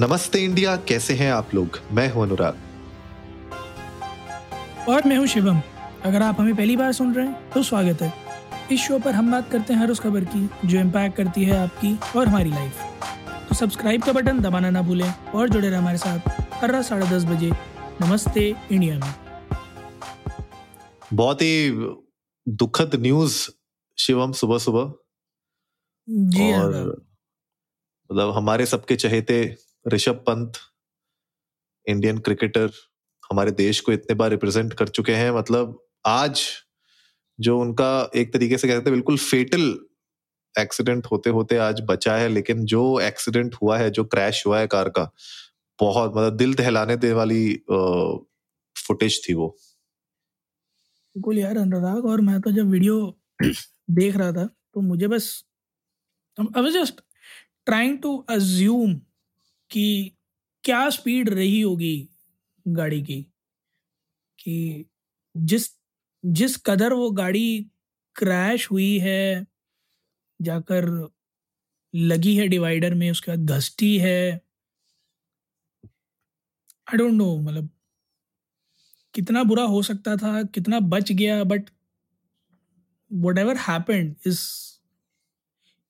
नमस्ते इंडिया कैसे हैं आप लोग? मैं हूँ अनुराग। और मैं हूँ शिवम। अगर आप हमें पहली बार सुन रहे हैं तो स्वागत है। इस शो पर हम बात करते हैं हर उस खबर की जो इम्पैक्ट करती है आपकी और हमारी लाइफ तो सब्सक्राइब का बटन दबाना ना भूलें और जुड़े रहे हमारे साथ हर रात साढ़े दस बजे नमस्ते इंडिया में। बहुत ही दुखद न्यूज़ शिवम सुबह सुबह जी और मतलब हमारे सबके चहेते ऋषभ पंत इंडियन क्रिकेटर हमारे देश को इतने बार रिप्रेजेंट कर चुके हैं। मतलब आज जो उनका एक तरीके से कहते हैं, बिल्कुल फेटल एक्सीडेंट होते होते आज बचा है, लेकिन जो एक्सीडेंट हुआ है, जो क्रैश हुआ है कार का, बहुत मतलब दिल दहलाने दे वाली फुटेज थी वो। बिल्कुल यार, अनुराग, और मैं तो जब वीडियो देख रहा था तो मुझे बस I was just trying to assume कि क्या स्पीड रही होगी गाड़ी की? कि जिस जिस कदर वो गाड़ी क्रैश हुई है, जाकर लगी है डिवाइडर में, उसके बाद घसटी है आई डोंट नो मतलब कितना बुरा हो सकता था, कितना बच गया but whatever happened is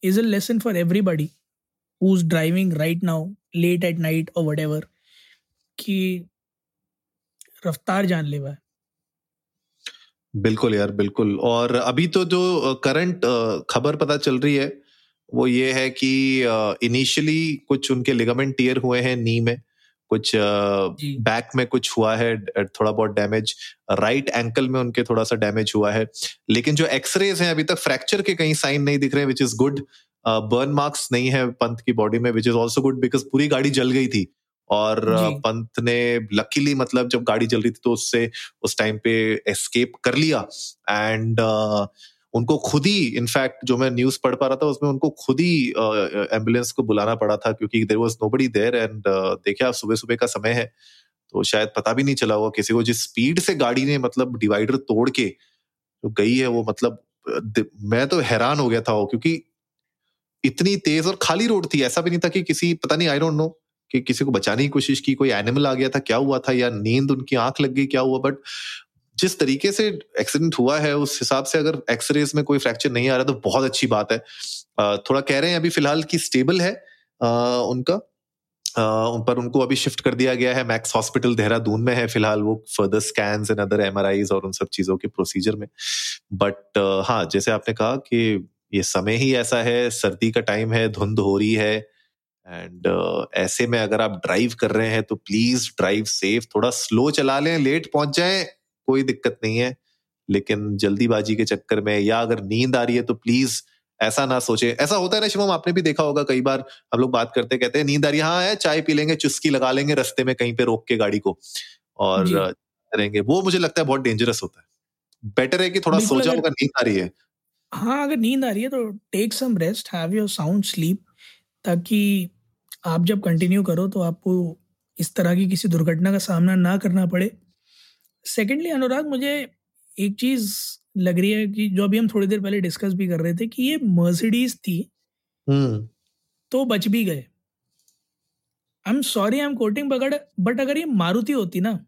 is a lesson for everybody who is driving right now late at night और वट एवर की रफ्तार जानलेवा है बिल्कुल यार, बिल्कुल। और अभी तो जो करंट खबर पता चल रही है, वो ये है कि इनिशियली कुछ उनके लिगामेंट टीयर हुए हैं नी में। कुछ बैक में कुछ हुआ है थोड़ा बहुत डैमेज राइट एंकल में उनके थोड़ा सा डैमेज हुआ है। लेकिन जो एक्सरेज हैं अभी तक फ्रैक्चर के कहीं साइन नहीं दिख रहे which is good burn marks नहीं है पंत की बॉडी में which is also good because पूरी गाड़ी जल गई थी। और पंत ने लकीली मतलब जब गाड़ी जल रही थी तो उससे उस टाइम पे एस्केप कर लिया। एंड उनको खुद ही इनफैक्ट जो मैं न्यूज़ पढ़ पा रहा था, उसमें उनको खुद ही एंबुलेंस को बुलाना पड़ा था क्योंकि there was nobody there and देखिए आप सुबह सुबह का समय है तो शायद पता भी नहीं चला होगा किसी को। जिस स्पीड से गाड़ी ने मतलब डिवाइडर तोड़ के जो गई है, वो मतलब मैं तो हैरान हो गया था वो क्योंकि इतनी तेज और खाली रोड थी। ऐसा भी नहीं था कि किसी, पता नहीं आई डोंट नो कि किसी को बचाने की कोशिश की, कोई एनिमल आ गया था, क्या हुआ था, या नींद उनकी आँख लग गई, क्या हुआ बट जिस तरीके से एक्सीडेंट हुआ है उस हिसाब से अगर एक्सरेज में कोई फ्रैक्चर नहीं आ रहा तो बहुत अच्छी बात है। थोड़ा कह रहे हैं अभी फ़िलहाल की स्टेबल है उनका। उन पर उनको अभी शिफ्ट कर दिया गया है। मैक्स हॉस्पिटल देहरादून में है फ़िलहाल वो further scan and other MRIs और उन सब चीज़ों के प्रोसीजर में। बट हाँ जैसे आपने कहा कि ये समय ही ऐसा है सर्दी का टाइम है धुंध हो रही है एंड uh, ऐसे में अगर आप ड्राइव कर रहे हैं तो प्लीज़ ड्राइव सेफ़ थोड़ा स्लो चला लें लेट पहुँच जाएँ कोई दिक्कत नहीं है लेकिन जल्दीबाजी के चक्कर में या अगर नींद आ रही है तो प्लीज़ ऐसा ना सोचे। ऐसा होता है ना शिवम आपने भी देखा होगा कई बार हम लोग बात करते कहते हैं नींद आ रही है। हाँ चाय पी लेंगे चुस्की लगा लेंगे रास्ते में कहीं पे रोक के गाड़ी को और करेंगे। वो मुझे लगता है बहुत डेंजरस होता है। बेटर है कि थोड़ा बिल्कुल सोचा अगर नींद आ रही है। हाँ अगर नींद आ रही है तो take some rest have your sound sleep ताकि आप जब कंटिन्यू करो तो आपको इस तरह की किसी दुर्घटना का सामना ना करना पड़े। सेकेंडली अनुराग मुझे एक चीज़ लग रही है कि जो अभी हम थोड़ी देर पहले डिस्कस भी कर रहे थे कि ये मर्सिडीज थी। हम्म। तो बच भी गए। I am sorry I am quoting Bagad but अगर ये मारुति होती ना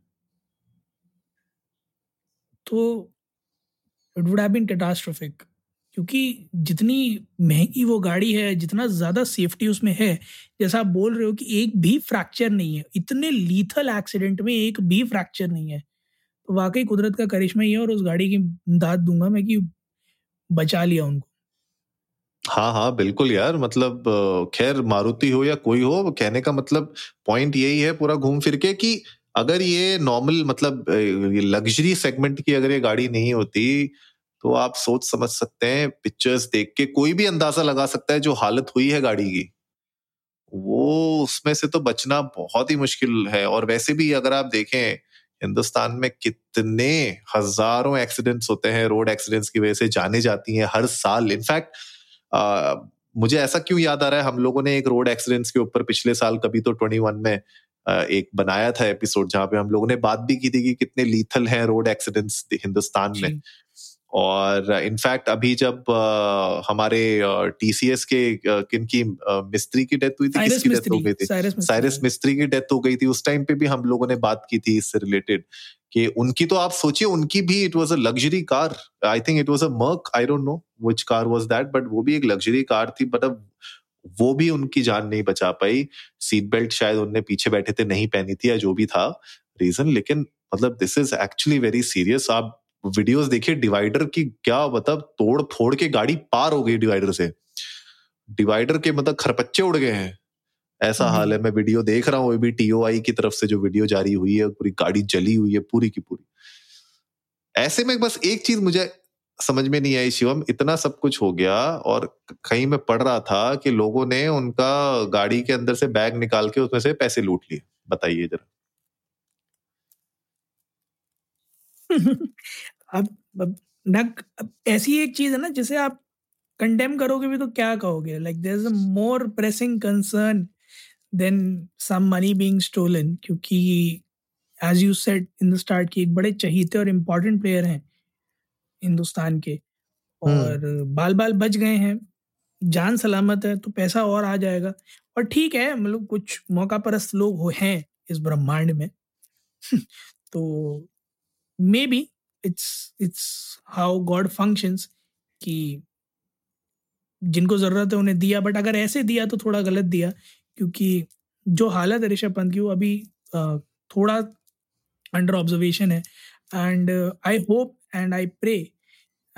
तो it would have been catastrophic क्योंकि जितनी महँगी वो गाड़ी है जितना ज़्यादा सेफ्टी उसमें है जैसा आप बोल रहे हो कि एक भी फ्रैक्चर नहीं है। इतने लीथल एक्सीडेंट में एक भी फ्रैक्चर नहीं है। वाकई कुदरत का करिश्मा ही है और उस गाड़ी की दाद दूँगा मैं कि बचा लिया उनको। हाँ हाँ बिल्कुल यार मतलब खैर, मारुति हो या कोई हो, कहने का मतलब पॉइंट यही है पूरा घूम फिर के कि अगर ये नॉर्मल मतलब लग्जरी सेगमेंट की अगर ये गाड़ी नहीं होती तो आप सोच समझ सकते हैं पिक्चर्स देख के कोई भी अंदाज़ा लगा सकता है जो हालत हुई है गाड़ी की। वो उसमें से तो बचना बहुत ही मुश्किल है और वैसे भी अगर आप देखें हिंदुस्तान में कितने हज़ारों एक्सीडेंट्स होते हैं रोड एक्सीडेंट्स की वजह से जाने जाती हैं हर साल। इनफैक्ट मुझे ऐसा क्यों याद आ रहा है हम लोगों ने एक रोड एक्सीडेंट्स के ऊपर पिछले साल कभी तो 21 में अ, एक बनाया था एपिसोड जहाँ पे हम लोगों ने बात भी की थी कि कितने लीथल हैं रोड एक्सीडेंट्स हिंदुस्तान में। और इनफैक्ट अभी जब uh, हमारे टीसीएस uh, के uh, किन की मिस्त्री की डेथ हुई थी किसकी डेथ हो गई थी? साइरस मिस्त्री की डेथ हो गई थी। उस टाइम पे भी हम लोगों ने बात की थी इससे रिलेटेड कि उनकी तो आप सोचिए उनकी भी it was a luxury car I think it was a Merc I don't know which car was that but वो भी एक लग्जरी कार थी। बट अब वो भी उनकी जान नहीं बचा पाई। सीट बेल्ट शायद उनने पीछे बैठे थे नहीं पहनी थी या जो भी था रीजन लेकिन मतलब this is actually very serious आप वीडियोस देखिए डिवाइडर की क्या मतलब तोड़ फोड़ के गाड़ी पार हो गई डिवाइडर से। डिवाइडर के मतलब खरपच्चे उड़ गए हैं। ऐसा हम्म। हाल है मैं वीडियो देख रहा हूँ अभी टीओआई की तरफ़ से जो वीडियो जारी हुई है पूरी गाड़ी जली हुई है पूरी की पूरी। ऐसे में बस एक चीज़ मुझे समझ में नहीं आई शिवम इतना सब कुछ हो गया और कहीं मैं पढ़ रहा था कि लोगों ने उनका गाड़ी के अंदर से बैग निकाल के उसमें से पैसे लूट लिए। बताइए जरा। अब, अब न ऐसी एक चीज़ है ना जिसे आप कंडेम करोगे भी तो क्या कहोगे? Like there is a more pressing concern than some money being stolen क्योंकि as you said in the start की एक बड़े चहीते और इम्पोर्टेंट प्लेयर हैं हिंदुस्तान के हम्म। और बाल बाल बच गए हैं जान सलामत है तो पैसा और आ जाएगा। और ठीक है मतलब कुछ मौका परस्त लोग हो हैं इस ब्रह्मांड में। तो maybe it's it's how God functions कि जिनको ज़रूरत है उन्हें दिया बट अगर ऐसे दिया तो थोड़ा गलत दिया क्योंकि जो हालत है ऋषभ पंत की वो अभी थोड़ा अंडर ऑब्जर्वेशन है। And I hope and I pray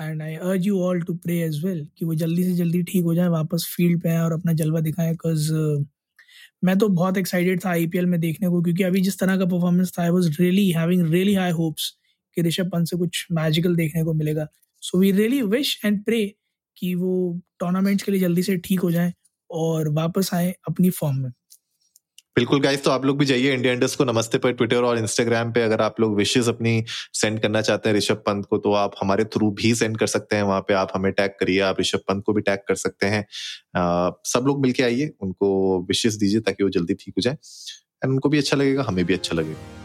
and I urge you all to pray as well कि वो जल्दी से जल्दी ठीक हो जाए वापस फ़ील्ड पे आए और अपना जलवा दिखाएँ बिकॉज़ uh, मैं तो बहुत एक्साइटेड था आईपीएल में देखने को क्योंकि अभी जिस तरह का परफॉर्मेंस था I was really having really high hopes कि ऋषभ पंत से कुछ मैजिकल देखने को मिलेगा। So we really wish and pray कि वो टूर्नामेंट्स के लिए जल्दी से ठीक हो जाए और वापस आए अपनी फॉर्म में। बिल्कुल गाइस तो आप लोग भी जाइए इंडिया इंडस्ट को। नमस्ते पर ट्विटर और इंस्टाग्राम पे अगर आप लोग विशेष अपनी सेंड करना चाहते हैं ऋषभ पंत को तो आप हमारे थ्रू भी सेंड कर सकते हैं। वहाँ पे आप हमें टैग करिए आप ऋषभ पंत को भी टैग कर सकते हैं। आ, सब लोग मिलके आइए उनको विशेष दीजिए ताकि वो जल्दी ठीक हो जाए। एंड उनको भी अच्छा लगेगा हमें भी अच्छा लगेगा।